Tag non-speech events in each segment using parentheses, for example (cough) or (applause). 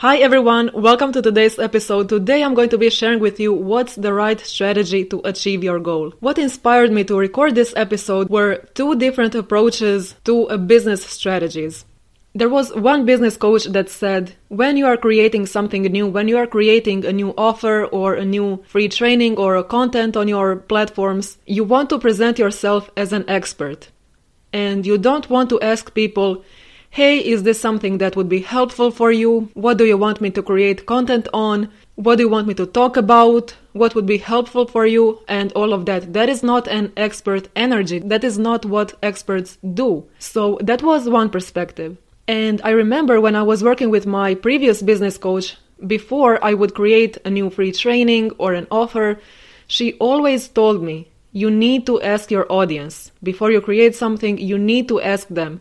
Hi everyone, welcome to today's episode. Today I'm going to be sharing with you what's the right strategy to achieve your goal. What inspired me to record this episode were two different approaches to business strategies. There was one business coach that said, when you are creating something new, when you are creating a new offer or a new free training or a content on your platforms, you want to present yourself as an expert. And you don't want to ask people, Hey, is this something that would be helpful for you? What do you want me to create content on? What do you want me to talk about? What would be helpful for you? And all of that. That is not an expert energy. That is not what experts do. So that was one perspective. And I remember when I was working with my previous business coach, before I would create a new free training or an offer, she always told me, you need to ask your audience. Before you create something, you need to ask them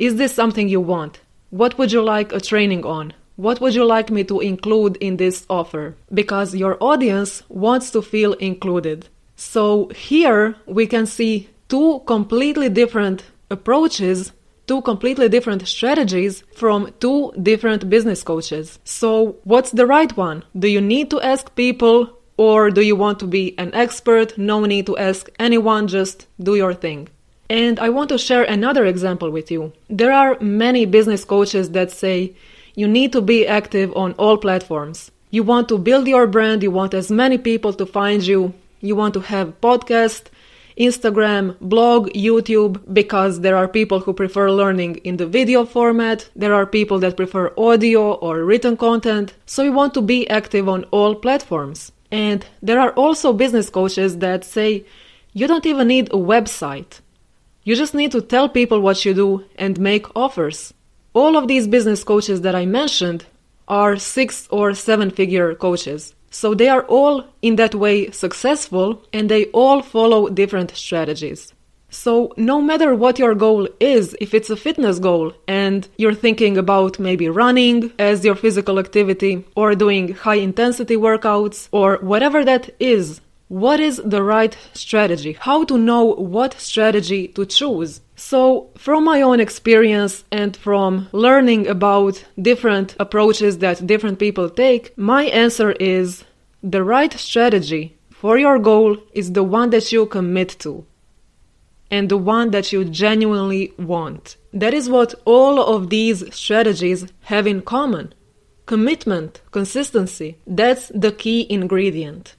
is this something you want? What would you like a training on? What would you like me to include in this offer? Because your audience wants to feel included. So here we can see two completely different approaches, two completely different strategies from two different business coaches. So what's the right one? Do you need to ask people or do you want to be an expert? No need to ask anyone, just do your thing. And I want to share another example with you. There are many business coaches that say you need to be active on all platforms. You want to build your brand, you want as many people to find you, you want to have podcast, Instagram, blog, YouTube, because there are people who prefer learning in the video format, there are people that prefer audio or written content, so you want to be active on all platforms. And there are also business coaches that say you don't even need a website. You just need to tell people what you do and make offers. All of these business coaches that I mentioned are six or seven figure coaches. So they are all in that way successful and they all follow different strategies. So, no matter what your goal is, if it's a fitness goal and you're thinking about maybe running as your physical activity or doing high intensity workouts or whatever that is, what is the right strategy? How to know what strategy to choose? So, from my own experience and from learning about different approaches that different people take, my answer is the right strategy for your goal is the one that you commit to and the one that you genuinely want. That is what all of these strategies have in common commitment, consistency. That's the key ingredient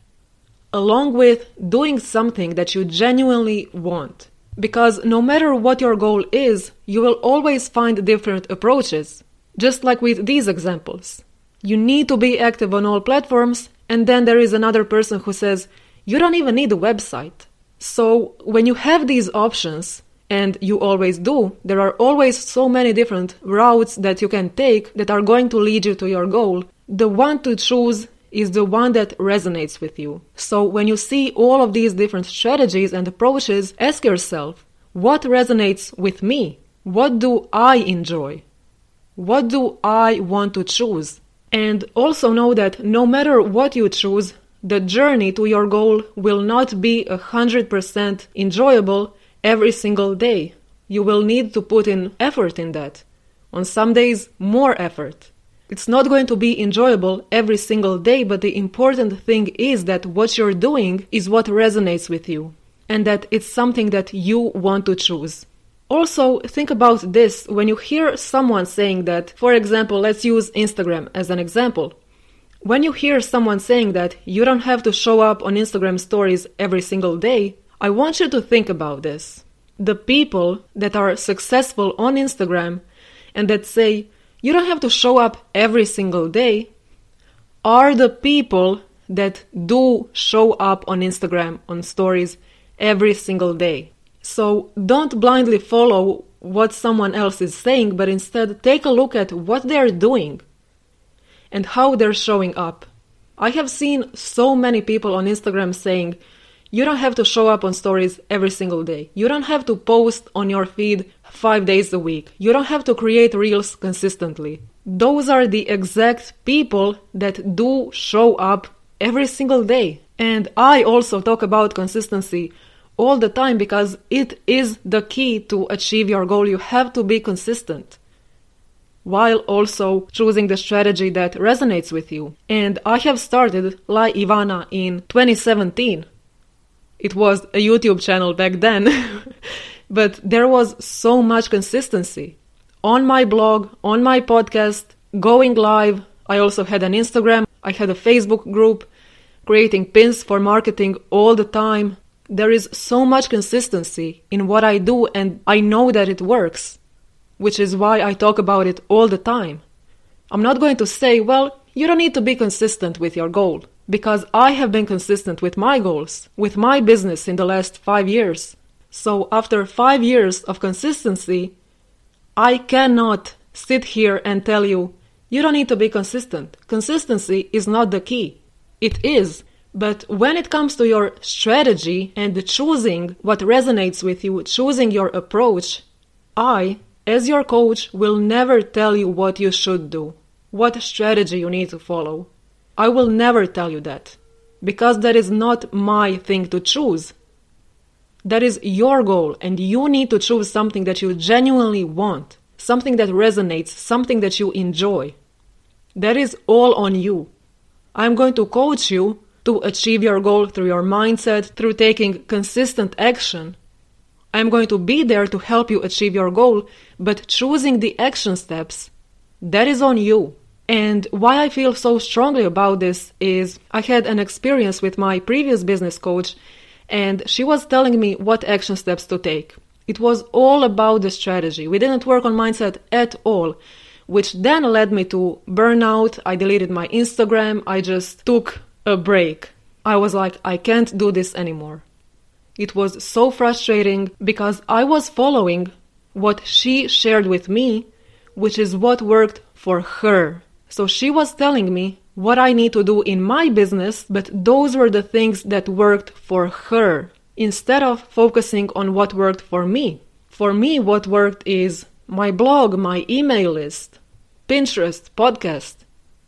along with doing something that you genuinely want. Because no matter what your goal is, you will always find different approaches. Just like with these examples. You need to be active on all platforms, and then there is another person who says, you don't even need a website. So when you have these options, and you always do, there are always so many different routes that you can take that are going to lead you to your goal. The one to choose is the one that resonates with you. So when you see all of these different strategies and approaches, ask yourself, what resonates with me? What do I enjoy? What do I want to choose? And also know that no matter what you choose, the journey to your goal will not be 100% enjoyable every single day. You will need to put in effort in that. On some days, more effort. It's not going to be enjoyable every single day, but the important thing is that what you're doing is what resonates with you and that it's something that you want to choose. Also, think about this when you hear someone saying that, for example, let's use Instagram as an example. When you hear someone saying that you don't have to show up on Instagram stories every single day, I want you to think about this. The people that are successful on Instagram and that say, you don't have to show up every single day, are the people that do show up on Instagram on stories every single day. So don't blindly follow what someone else is saying, but instead take a look at what they're doing and how they're showing up. I have seen so many people on Instagram saying, you don't have to show up on stories every single day. You don't have to post on your feed five days a week. You don't have to create reels consistently. Those are the exact people that do show up every single day. And I also talk about consistency all the time because it is the key to achieve your goal. You have to be consistent while also choosing the strategy that resonates with you. And I have started Laivana in 2017. It was a YouTube channel back then, (laughs) but there was so much consistency on my blog, on my podcast, going live. I also had an Instagram, I had a Facebook group, creating pins for marketing all the time. There is so much consistency in what I do, and I know that it works, which is why I talk about it all the time. I'm not going to say, well, you don't need to be consistent with your goal, because I have been consistent with my goals, with my business in the last five years. So, after five years of consistency, I cannot sit here and tell you, you don't need to be consistent. Consistency is not the key. It is. But when it comes to your strategy and choosing what resonates with you, choosing your approach, I, as your coach, will never tell you what you should do, what strategy you need to follow. I will never tell you that. Because that is not my thing to choose. That is your goal, and you need to choose something that you genuinely want, something that resonates, something that you enjoy. That is all on you. I'm going to coach you to achieve your goal through your mindset, through taking consistent action. I'm going to be there to help you achieve your goal, but choosing the action steps, that is on you. And why I feel so strongly about this is I had an experience with my previous business coach, and she was telling me what action steps to take. It was all about the strategy. We didn't work on mindset at all which then led me to burnout. I deleted my Instagram. I just took a break. I was like, I can't do this anymore. It was so frustrating because I was following what she shared with me, which is what worked for her. So she was telling me what I need to do in my business, but those were the things that worked for her instead of focusing on what worked for me. For me, what worked is my blog, my email list, Pinterest, podcast.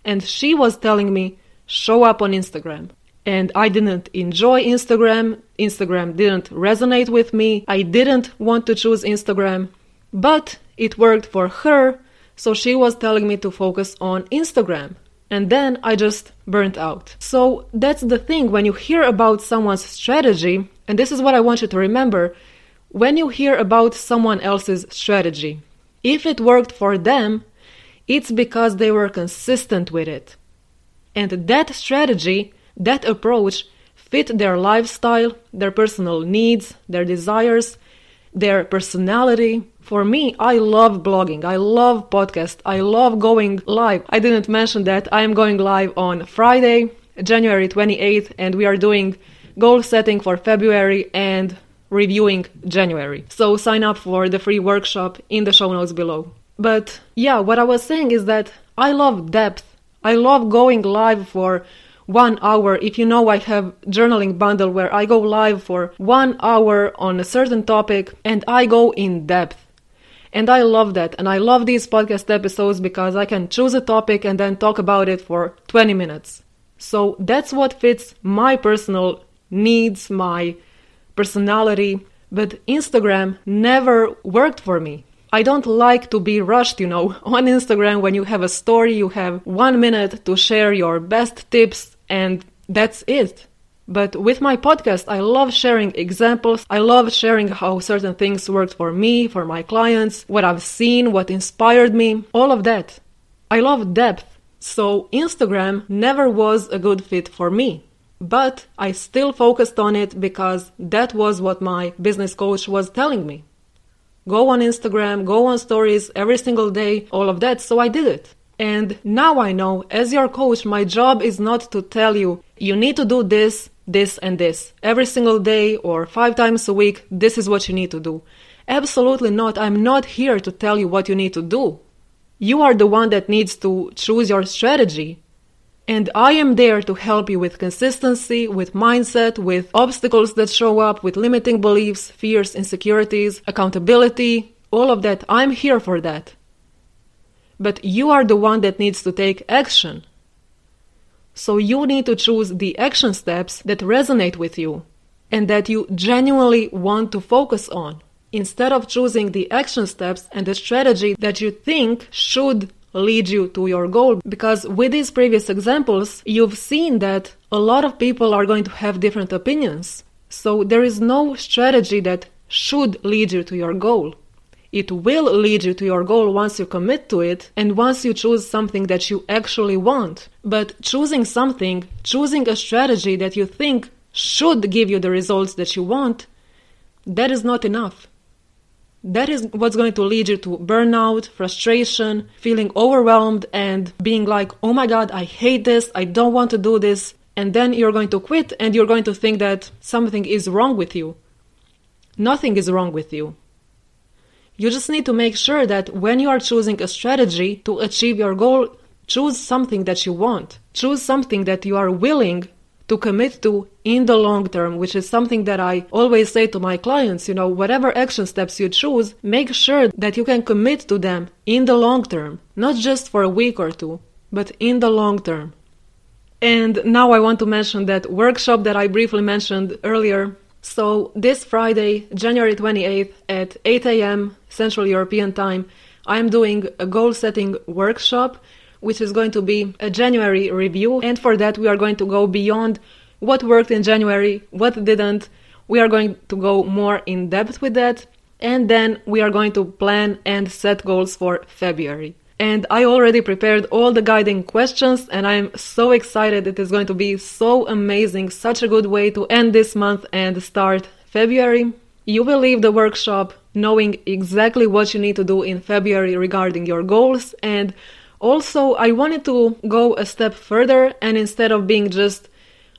And she was telling me, show up on Instagram. And I didn't enjoy Instagram. Instagram didn't resonate with me. I didn't want to choose Instagram. But it worked for her, so she was telling me to focus on Instagram. And then I just burnt out. So that's the thing when you hear about someone's strategy, and this is what I want you to remember when you hear about someone else's strategy, if it worked for them, it's because they were consistent with it. And that strategy, that approach, fit their lifestyle, their personal needs, their desires, their personality. For me, I love blogging. I love podcast. I love going live. I didn't mention that I am going live on Friday, January 28th, and we are doing goal setting for February and reviewing January. So sign up for the free workshop in the show notes below. But yeah, what I was saying is that I love depth. I love going live for one hour. If you know, I have journaling bundle where I go live for one hour on a certain topic and I go in depth. And I love that. And I love these podcast episodes because I can choose a topic and then talk about it for 20 minutes. So that's what fits my personal needs, my personality. But Instagram never worked for me. I don't like to be rushed, you know. (laughs) On Instagram, when you have a story, you have one minute to share your best tips, and that's it. But with my podcast, I love sharing examples. I love sharing how certain things worked for me, for my clients, what I've seen, what inspired me, all of that. I love depth. So Instagram never was a good fit for me. But I still focused on it because that was what my business coach was telling me. Go on Instagram, go on stories every single day, all of that. So I did it. And now I know, as your coach, my job is not to tell you, you need to do this, this, and this. Every single day or five times a week, this is what you need to do. Absolutely not. I'm not here to tell you what you need to do. You are the one that needs to choose your strategy. And I am there to help you with consistency, with mindset, with obstacles that show up, with limiting beliefs, fears, insecurities, accountability, all of that. I'm here for that. But you are the one that needs to take action. So you need to choose the action steps that resonate with you and that you genuinely want to focus on instead of choosing the action steps and the strategy that you think should lead you to your goal. Because with these previous examples, you've seen that a lot of people are going to have different opinions. So there is no strategy that should lead you to your goal. It will lead you to your goal once you commit to it and once you choose something that you actually want. But choosing something, choosing a strategy that you think should give you the results that you want, that is not enough. That is what's going to lead you to burnout, frustration, feeling overwhelmed, and being like, oh my god, I hate this, I don't want to do this. And then you're going to quit and you're going to think that something is wrong with you. Nothing is wrong with you. You just need to make sure that when you are choosing a strategy to achieve your goal, choose something that you want. Choose something that you are willing to commit to in the long term, which is something that I always say to my clients. You know, whatever action steps you choose, make sure that you can commit to them in the long term, not just for a week or two, but in the long term. And now I want to mention that workshop that I briefly mentioned earlier. So, this Friday, January 28th at 8 a.m. Central European Time, I am doing a goal setting workshop which is going to be a January review. And for that, we are going to go beyond what worked in January, what didn't. We are going to go more in depth with that. And then we are going to plan and set goals for February. And I already prepared all the guiding questions, and I'm so excited. It is going to be so amazing, such a good way to end this month and start February. You will leave the workshop knowing exactly what you need to do in February regarding your goals and also, I wanted to go a step further and instead of being just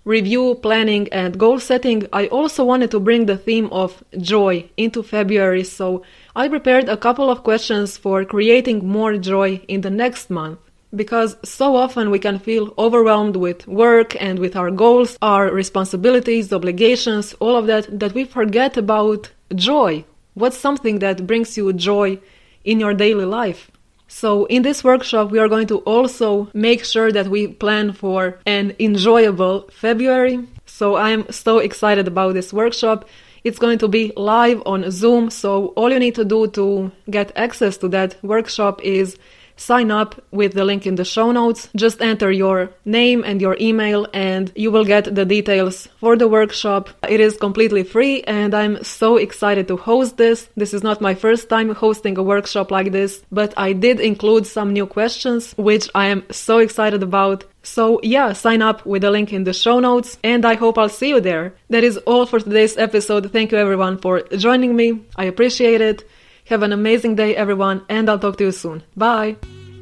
review, planning, and goal setting, I also wanted to bring the theme of joy into February. So I prepared a couple of questions for creating more joy in the next month. Because so often we can feel overwhelmed with work and with our goals, our responsibilities, obligations, all of that, that we forget about joy. What's something that brings you joy in your daily life? So, in this workshop, we are going to also make sure that we plan for an enjoyable February. So, I'm so excited about this workshop. It's going to be live on Zoom. So, all you need to do to get access to that workshop is sign up with the link in the show notes. Just enter your name and your email, and you will get the details for the workshop. It is completely free, and I'm so excited to host this. This is not my first time hosting a workshop like this, but I did include some new questions, which I am so excited about. So, yeah, sign up with the link in the show notes, and I hope I'll see you there. That is all for today's episode. Thank you everyone for joining me. I appreciate it. Have an amazing day, everyone, and I'll talk to you soon. Bye!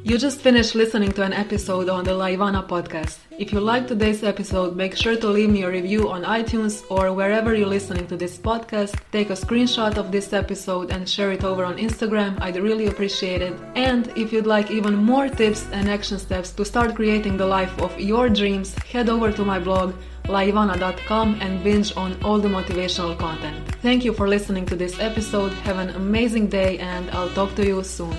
You just finished listening to an episode on the Laivana podcast. If you liked today's episode, make sure to leave me a review on iTunes or wherever you're listening to this podcast. Take a screenshot of this episode and share it over on Instagram. I'd really appreciate it. And if you'd like even more tips and action steps to start creating the life of your dreams, head over to my blog laivana.com and binge on all the motivational content. Thank you for listening to this episode. Have an amazing day and I'll talk to you soon.